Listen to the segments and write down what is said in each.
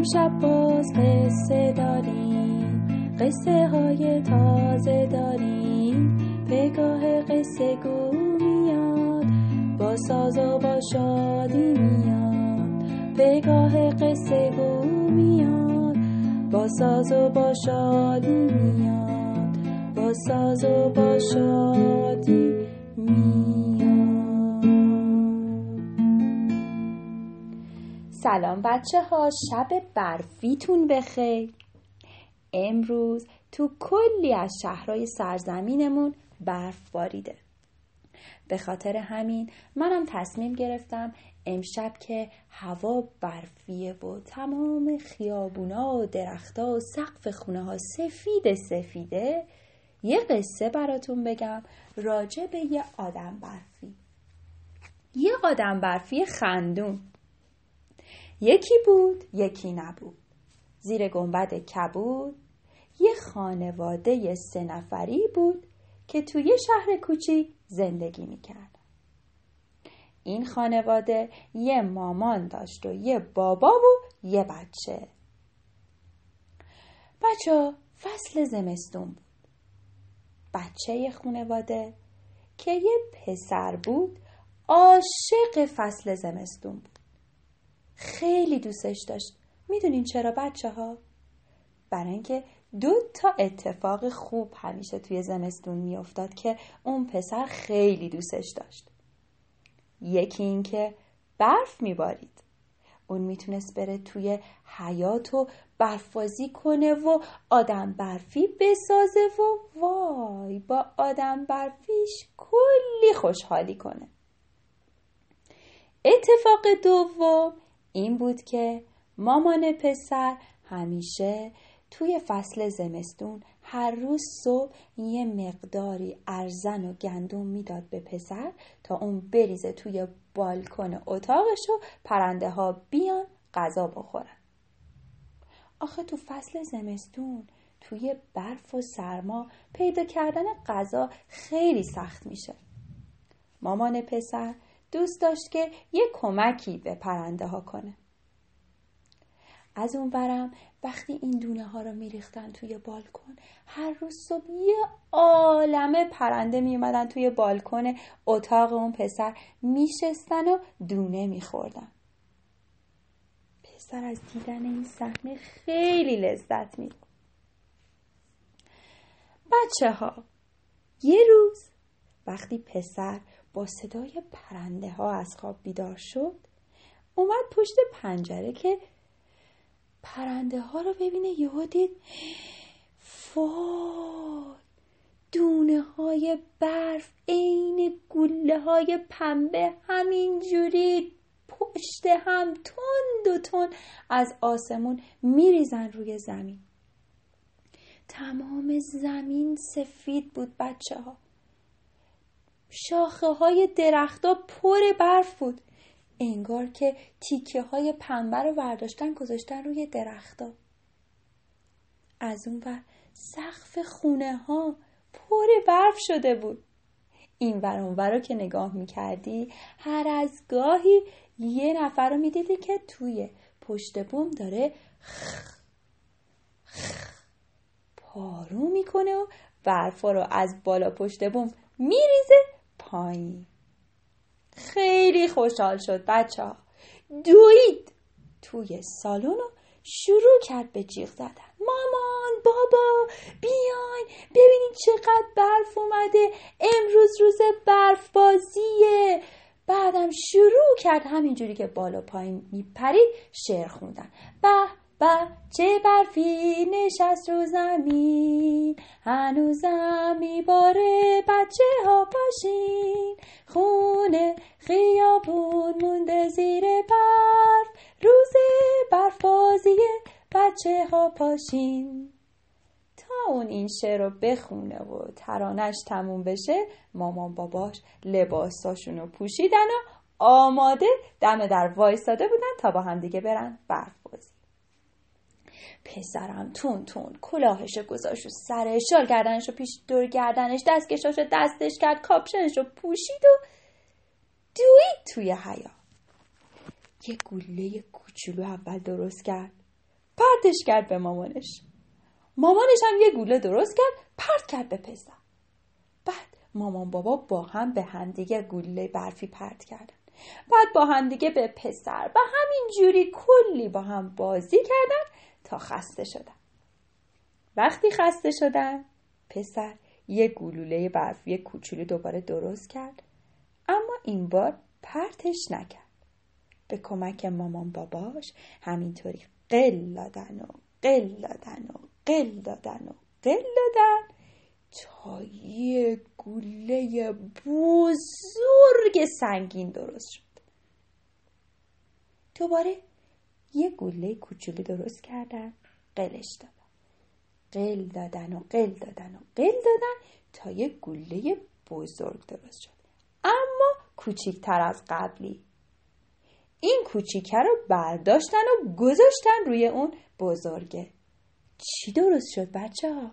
امشب باز قصه داریم قصه های تازه داریم. پگاه قصه گو میاد با ساز و با شادی میاد. پگاه قصه گو میاد با ساز و با شادی میاد. با ساز و با شادی میاد. سلام بچه ها شب برفیتون بخیر. امروز تو کلی از شهرهای سرزمینمون برف باریده. به خاطر همین منم تصمیم گرفتم امشب که هوا برفیه و تمام خیابونا و درختا و سقف خونه ها سفید سفیده یه قصه براتون بگم راجع به یه آدم برفی. یه آدم برفی خندون. یکی بود یکی نبود. زیر گنبد کبود یه خانواده سه نفری بود که توی شهر کوچیک زندگی می‌کرد. این خانواده یه مامان داشت و یه بابا و یه بچه. بچه فصل زمستون بود. بچه خانواده که یه پسر بود عاشق فصل زمستون بود. خیلی دوستش داشت. می‌دونین چرا بچه ها؟ برای اینکه دو تا اتفاق خوب همیشه توی زمستون میافتاد که اون پسر خیلی دوستش داشت. یکی اینکه برف میبارید. اون می‌تونست بره توی حیات و برفازی کنه و آدم برفی بسازه و وای با آدم برفیش کلی خوشحالی کنه. اتفاق دوم این بود که مامان پسر همیشه توی فصل زمستون هر روز صبح یه مقداری ارزن و گندم می‌داد به پسر تا اون بریزه توی بالکن اتاقش و پرنده ها بیان غذا بخورن. آخه تو فصل زمستون توی برف و سرما پیدا کردن غذا خیلی سخت میشه. مامان پسر دوست داشت که یه کمکی به پرنده ها کنه. از اون برم وقتی این دونه ها رو میریختن توی بالکن هر روز صبح یه عالمه پرنده میومدن توی بالکن اتاق اون پسر میشستن و دونه میخوردن. پسر از دیدن این صحنه خیلی لذت می‌برد. بچه ها یه روز وقتی پسر با صدای پرنده ها از خواب بیدار شد. اومد پشت پنجره که پرنده ها رو ببینه یهو دید فای دونه های برف عین گله های پنبه همینجوری پشت هم تند و تند از آسمون میریزن روی زمین. تمام زمین سفید بود بچه ها شاخه های درختها پر برف بود. انگار که تیکه های پنبه رو برداشتن گذاشتن روی درختا از اون ور سقف خونه ها پر برف شده بود. این ور اون ور که نگاه می‌کردی هر از گاهی یه نفر رو می‌دیدی که توی پشت بوم داره خ خ پارو می‌کنه و برفا رو از بالا پشت بوم میریزه پایین. خیلی خوشحال شد بچه ها. دوید توی سالن رو شروع کرد به جیغ زدن. مامان بابا بیاین ببینید چقدر برف اومده. امروز روز برف بازیه بعدم شروع کرد همینجوری که بالا پایین میپرید شعر خوندن. به به چه برفی نشست رو زمین؟ هنوزم میباره بچه ها پاشین. خونه خیابون مونده زیر برف. روز برف بازیه بچه ها پاشین. تا اون این شعر رو بخونه و ترانش تموم بشه مامان باباش لباساشون رو پوشیدن و آماده دم در وایستاده بودن تا با هم دیگه برن برف بازی پسرم. تون تون. کلاهش گذاشت و سر شال گردنش رو پیش دور گردنش دستکشاش رو دستش کرد کاپشنش رو پوشید و دوید توی حیا. یه گله کوچولو اول درست کرد. پرتش کرد به مامانش. مامانش هم یه گوله درست کرد پرت کرد به پسر. بعد مامان بابا با هم به همدیگه گوله برفی پرت کردن. بعد با همدیگه به پسر. و همین جوری کلی با هم بازی کردن. تا خسته شدن وقتی خسته شدن پسر یه گلوله برفی کوچولو دوباره درست کرد اما این بار پرتش نکرد. به کمک مامان باباش همینطوری قل دادن و قل دادن و قل دادن و قل دادن. تا یه گوله بزرگ سنگین درست شد. دوباره یه گوله کوچولو درست کردن قلش دادن. قل دادن و قل دادن و قل دادن تا یه گوله بزرگ درست شد. اما کوچیکتر از قبلی. این کوچیکه رو برداشتن و گذاشتن روی اون بزرگه. چی درست شد بچه ها؟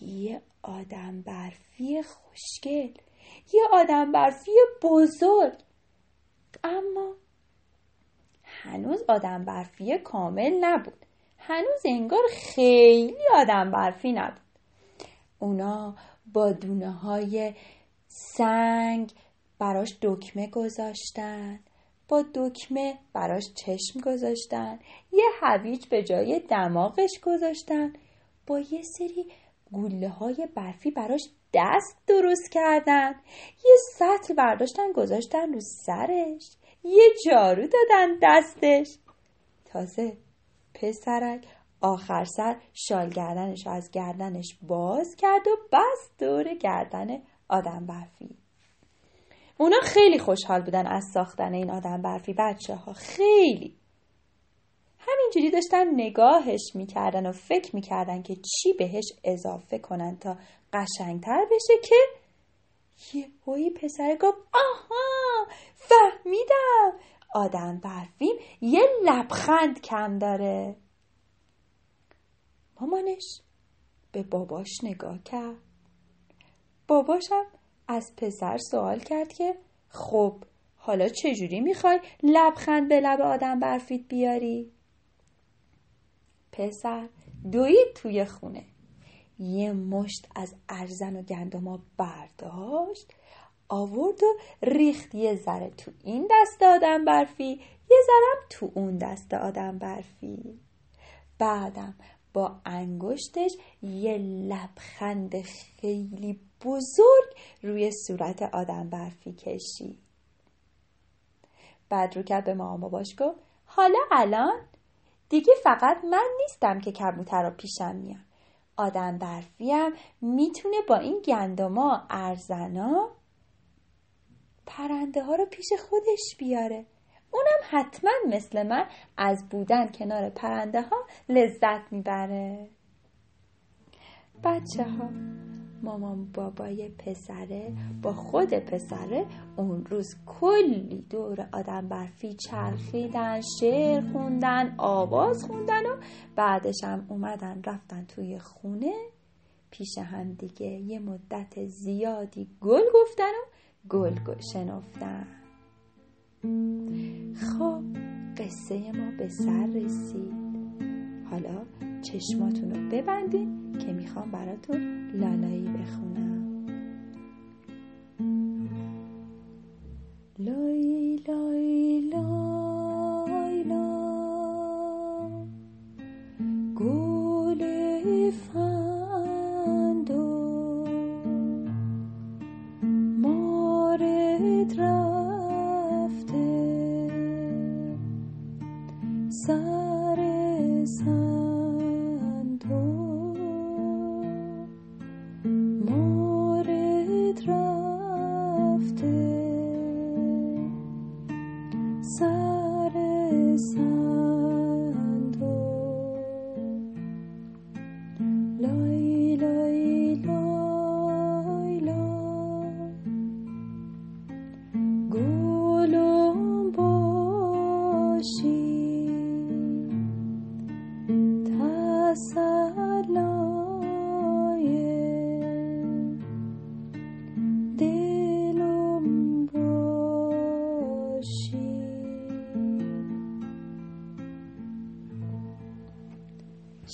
یه آدم برفی خوشگل یه آدم برفی بزرگ. اما هنوز آدم برفی کامل نبود. هنوز انگار خیلی آدم برفی نبود. اونا با دونه های سنگ براش دکمه گذاشتن با دکمه براش چشم گذاشتن یه هویج به جای دماغش گذاشتن با یه سری گوله های برفی براش دست درست کردن یه سطل برداشتن گذاشتن رو سرش. یه جارو دادن دستش. تازه پسرک آخر سر شال گردنش از گردنش باز کرد و بس دور گردن آدم برفی. اونا خیلی خوشحال بودن از ساختن این آدم برفی بچه ها خیلی. همینجوری داشتن نگاهش می‌کردن و فکر می‌کردن که چی بهش اضافه کنن تا قشنگتر بشه که یه پسر گفت آها فهمیدم. آدم برفیم یه لبخند کم داره. مامانش به باباش نگاه کرد. باباشم از پسر سوال کرد که خب حالا چجوری می‌خوای لبخند به لب آدم برفید بیاری؟ پسر دوید توی خونه. یه مشت از ارزن و گندما برداشت آورد و ریخت. یه ذره تو این دست آدم برفی یه ذرم تو اون دست آدم برفی. بعدم با انگشتش یه لبخند خیلی بزرگ روی صورت آدم برفی کشید. بعد رو کرد به مامان باباش گفت حالا الان؟ دیگه فقط من نیستم که کبوتر پیشم میان آدم برفیم می‌تونه با این گندما ارزنا پرنده ها رو پیش خودش بیاره. اونم حتما مثل من از بودن کنار پرنده ها لذت می‌بره. بچه ها مامان بابای پسره با خود پسره اون روز کلی دور آدم برفی چرخیدن شعر خوندن آواز خوندن و بعدش هم اومدن رفتن توی خونه. پیش هم دیگه یه مدت زیادی گل گفتن و گل شنفتن. خب قصه ما به سر رسید. حالا چشماتون رو ببندین که می‌خوام براتون لالایی بخونم. sun.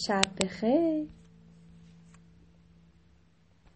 شب بخیر.